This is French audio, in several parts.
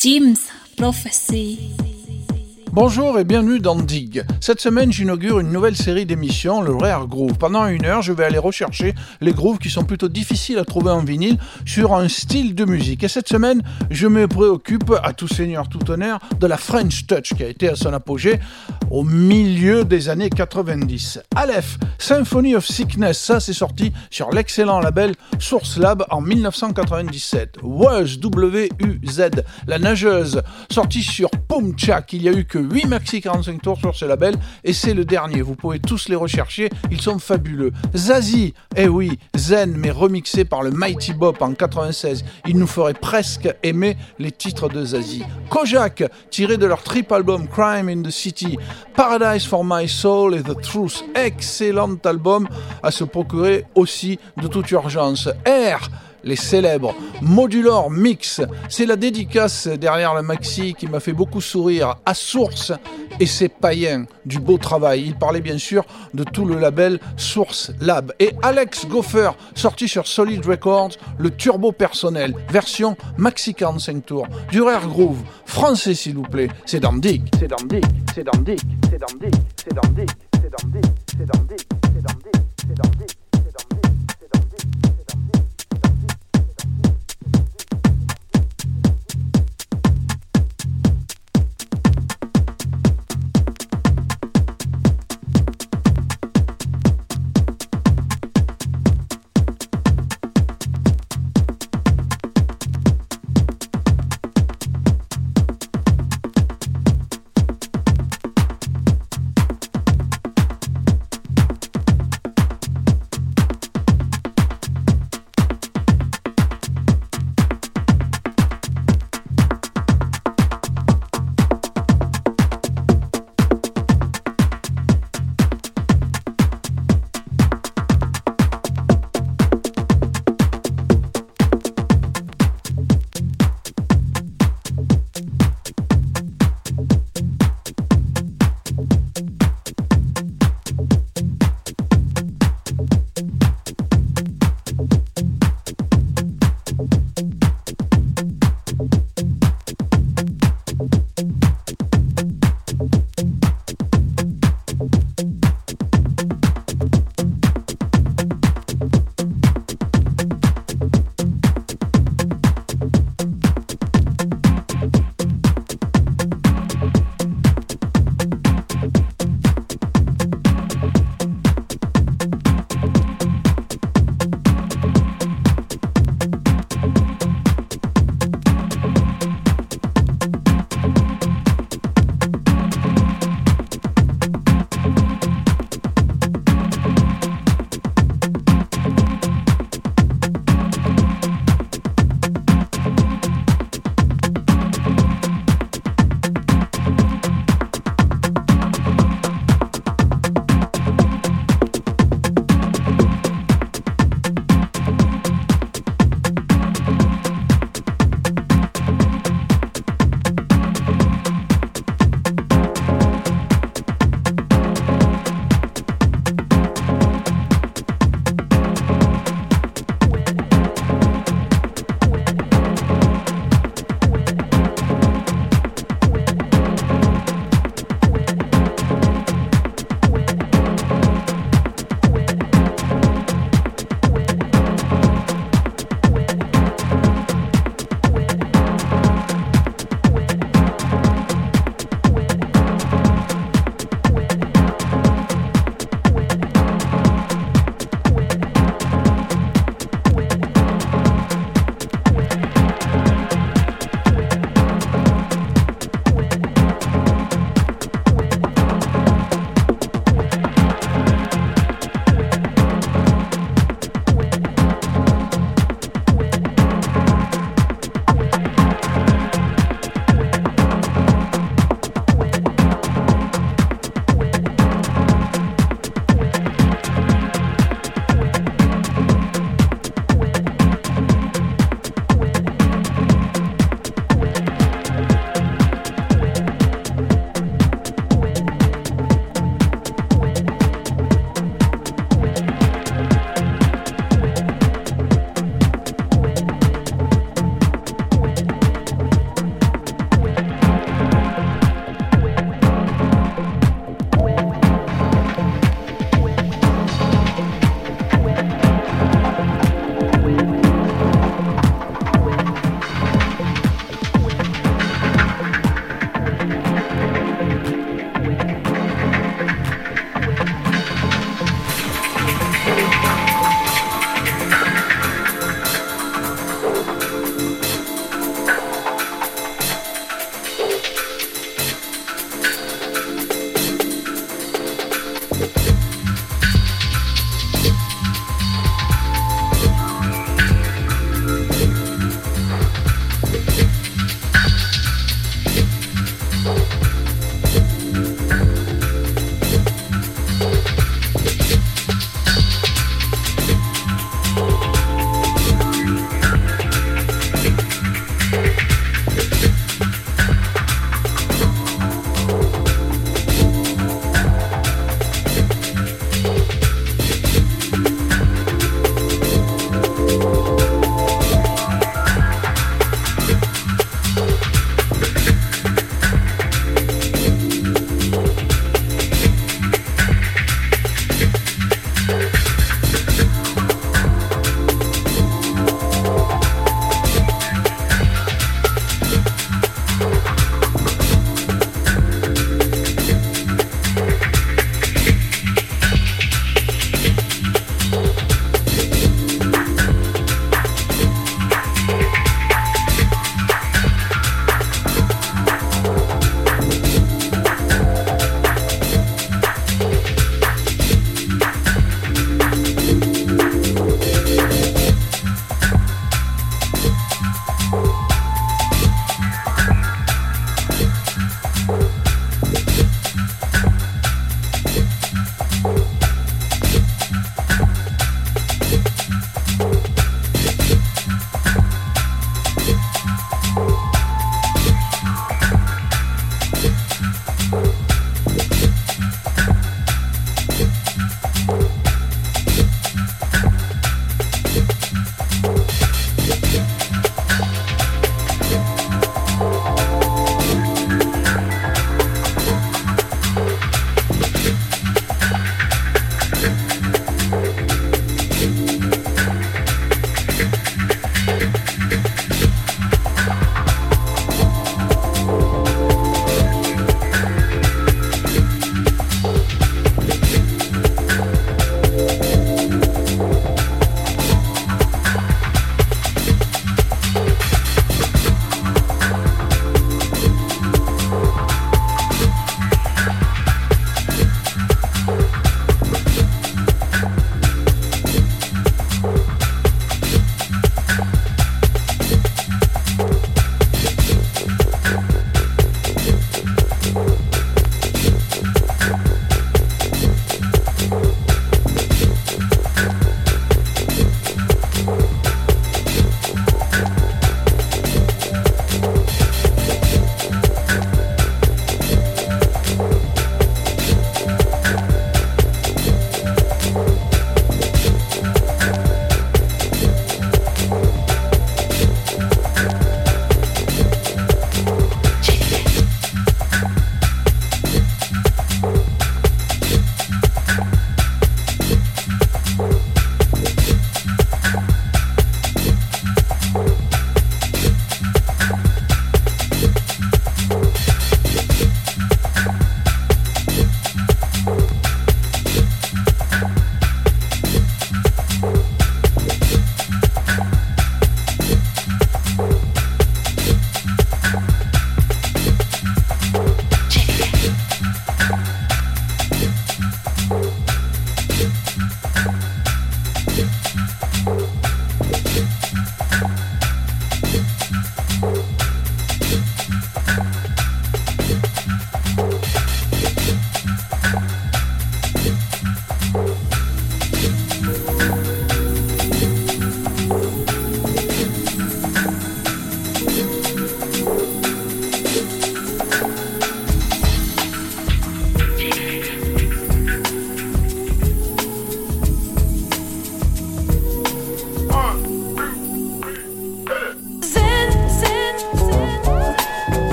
Jim's Prophecy. Bonjour et bienvenue dans Dig. Cette semaine, j'inaugure une nouvelle série d'émissions, le Rare Groove. Pendant une heure, je vais aller rechercher les grooves qui sont plutôt difficiles à trouver en vinyle sur un style de musique. Et cette semaine, je me préoccupe, à tout seigneur, tout honneur, de la French Touch qui a été à son apogée au milieu des années 90. Aleph, Symphony of Sickness, ça c'est sorti sur l'excellent label Source Lab en 1997. Wuz, W-U-Z, la nageuse, sortie sur Pumchak, il y a eu que 8 maxi 45 tours sur ce label et c'est le dernier. Vous pouvez tous les rechercher, ils sont fabuleux. Zazie, eh oui, Zen mais remixé par le Mighty Bop en 96. Il nous ferait presque aimer les titres de Zazie. Kojak, tiré de leur trip album Crime in the City. Paradise for My Soul et The Truth, excellent album à se procurer aussi de toute urgence. R les célèbres Modular Mix. C'est la dédicace derrière la maxi qui m'a fait beaucoup sourire à Source et ses païens du beau travail. Il parlait bien sûr de tout le label Source Lab. Et Alex Goffer, sorti sur Solid Records, le turbo personnel, version maxi 45 tours, du Rare Groove, français s'il vous plaît. C'est dans Dick, c'est dans Dick, c'est dans Dick, c'est dans Dick, c'est dans Dick, c'est dans Dick, c'est dans Dick, c'est dans Dick, c'est dans Dick.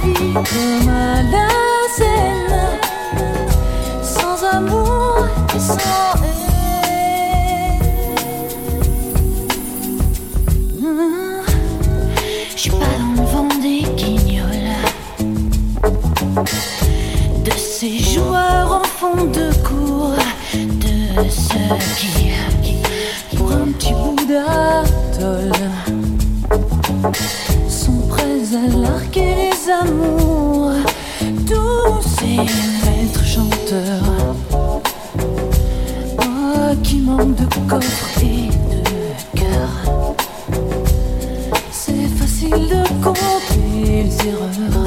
comme à la scène, sans amour et sans haine. Je suis pas dans le vent des guignols, de ces joueurs en fond de cours, de ceux qui, pour un petit bout d'atoll. être chanteur. Moi qui manque de coffre et de cœur. C'est facile de compter les erreurs.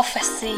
Prophecy,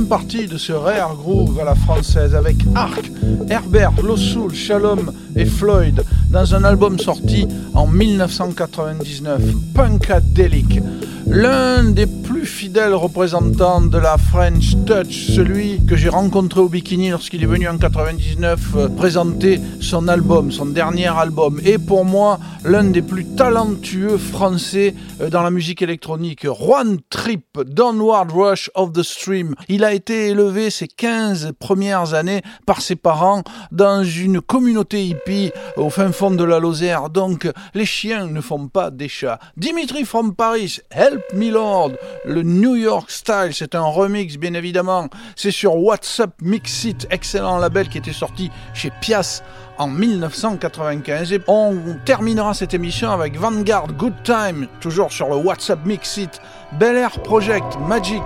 Partie de ce rare groove à la française avec Arc, Herbert, Lossoul, Shalom et Floyd dans un album sorti en 1999, Punkadelic. L'un des plus fidèles représentants de la French Touch, celui que j'ai rencontré au Bikini lorsqu'il est venu en 99 euh, présenter son album, son dernier album, et pour moi l'un des plus talentueux français euh, dans la musique électronique, Juan Trip, Downward Rush of the Stream. Il a été élevé ces 15 premières années par ses parents dans une communauté hippie au fin fond de la Lozère, donc les chiens ne font pas des chats. Dimitri from Paris, Help Me Lord, le New York Style, c'est un remix bien évidemment, c'est sur WhatsApp Mixit, excellent label qui était sorti chez Pias en 1995. Et on terminera cette émission avec Vanguard Good Time, toujours sur le WhatsApp Mixit, Bel Air Project Magic,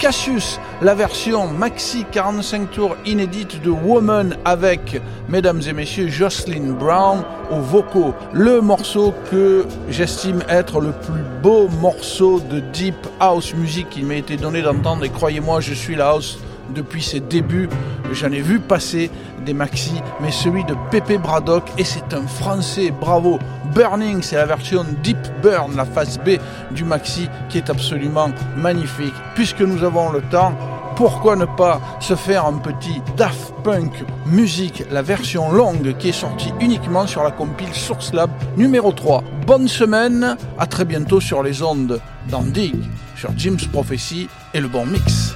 Cassius, la version maxi 45 tours inédite de Woman avec, mesdames et messieurs, Jocelyn Brown aux vocaux. Le morceau que j'estime être le plus beau morceau de Deep House Music qui m'a été donné d'entendre et croyez-moi, je suis la house depuis ses débuts. J'en ai vu passer des maxi, mais celui de Pepe Braddock, et c'est un français, bravo. Burning, c'est la version Deep Burn, la phase B du maxi, qui est absolument magnifique. Puisque nous avons le temps, pourquoi ne pas se faire un petit Daft Punk musique, la version longue qui est sortie uniquement sur la compile Source Lab numéro 3. Bonne semaine, à très bientôt sur les ondes d'Andig, sur Jim's Prophecy et le bon mix.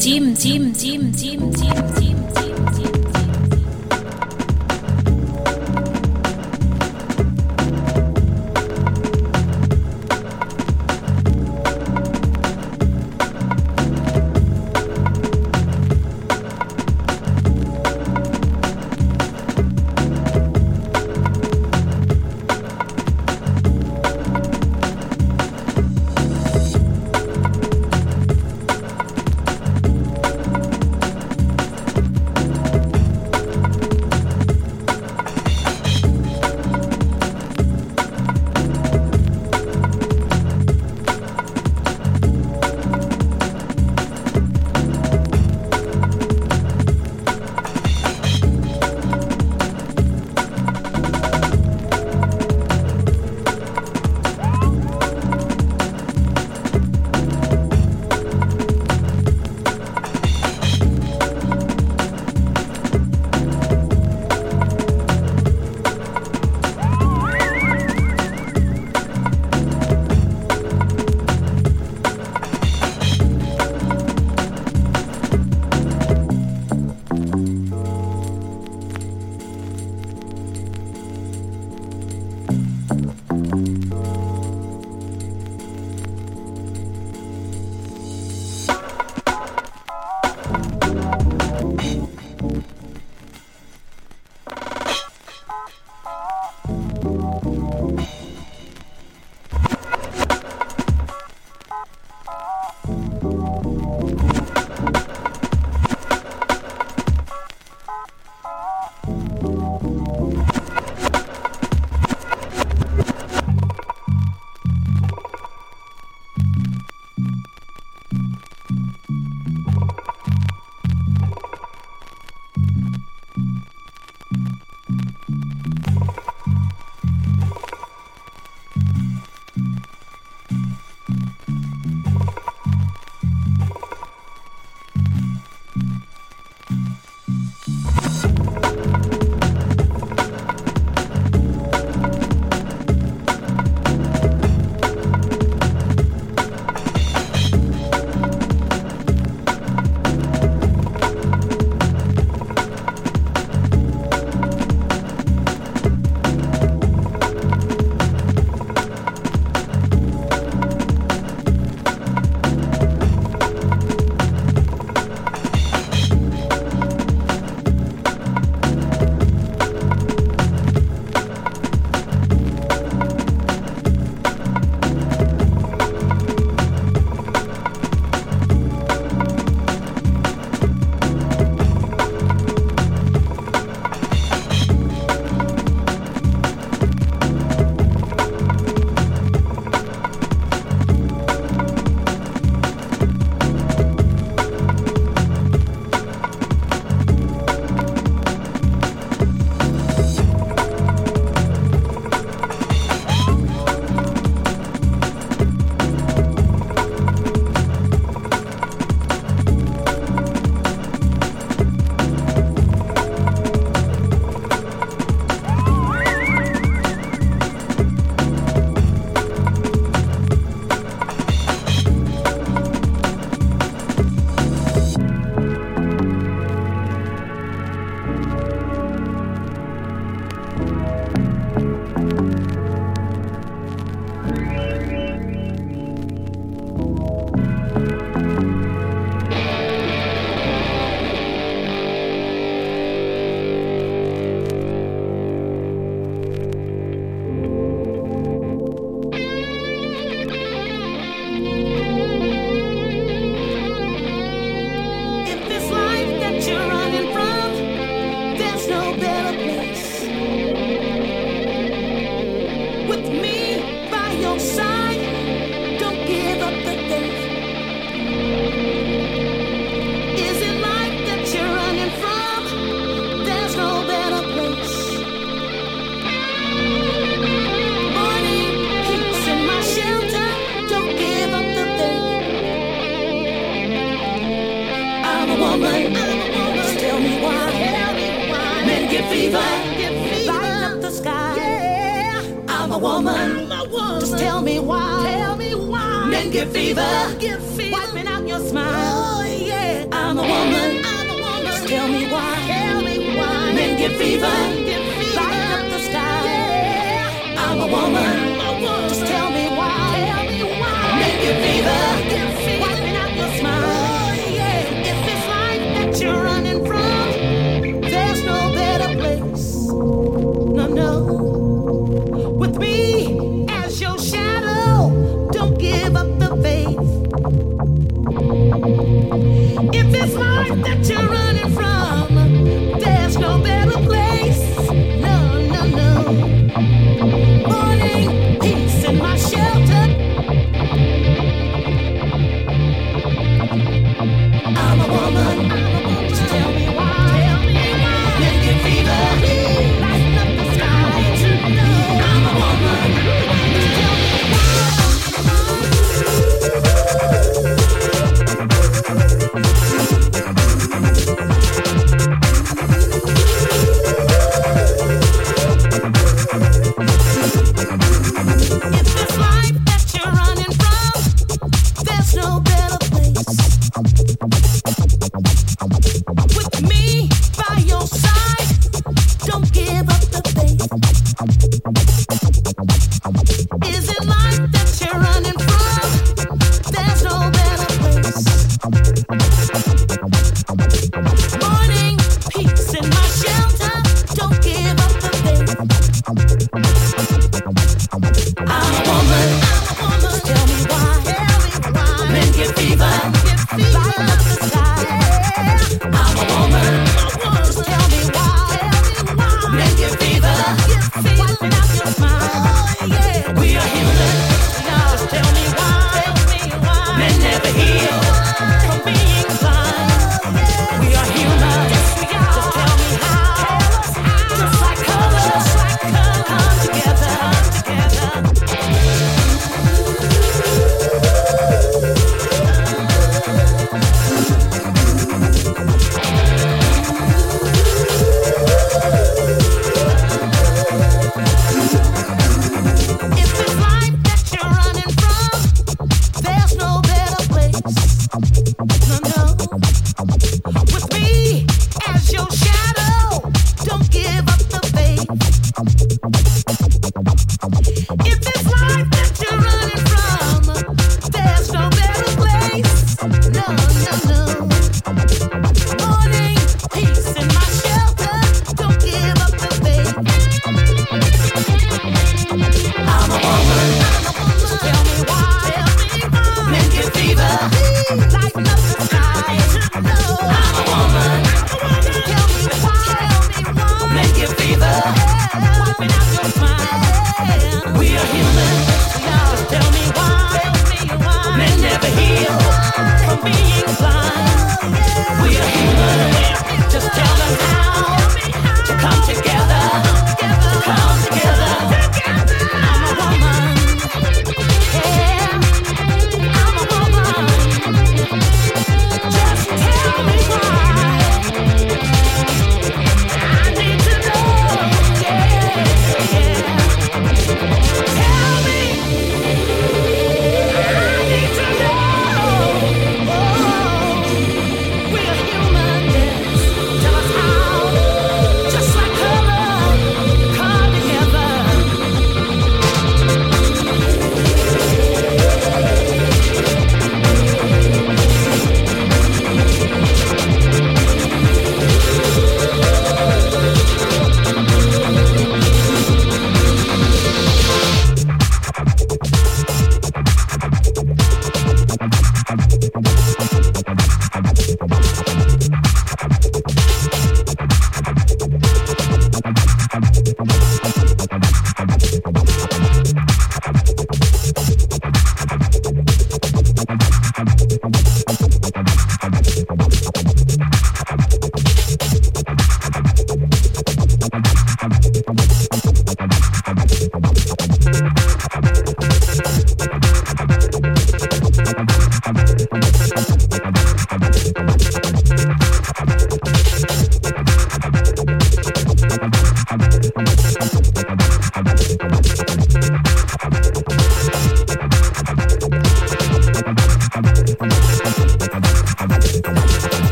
唔知唔知唔知唔知唔知。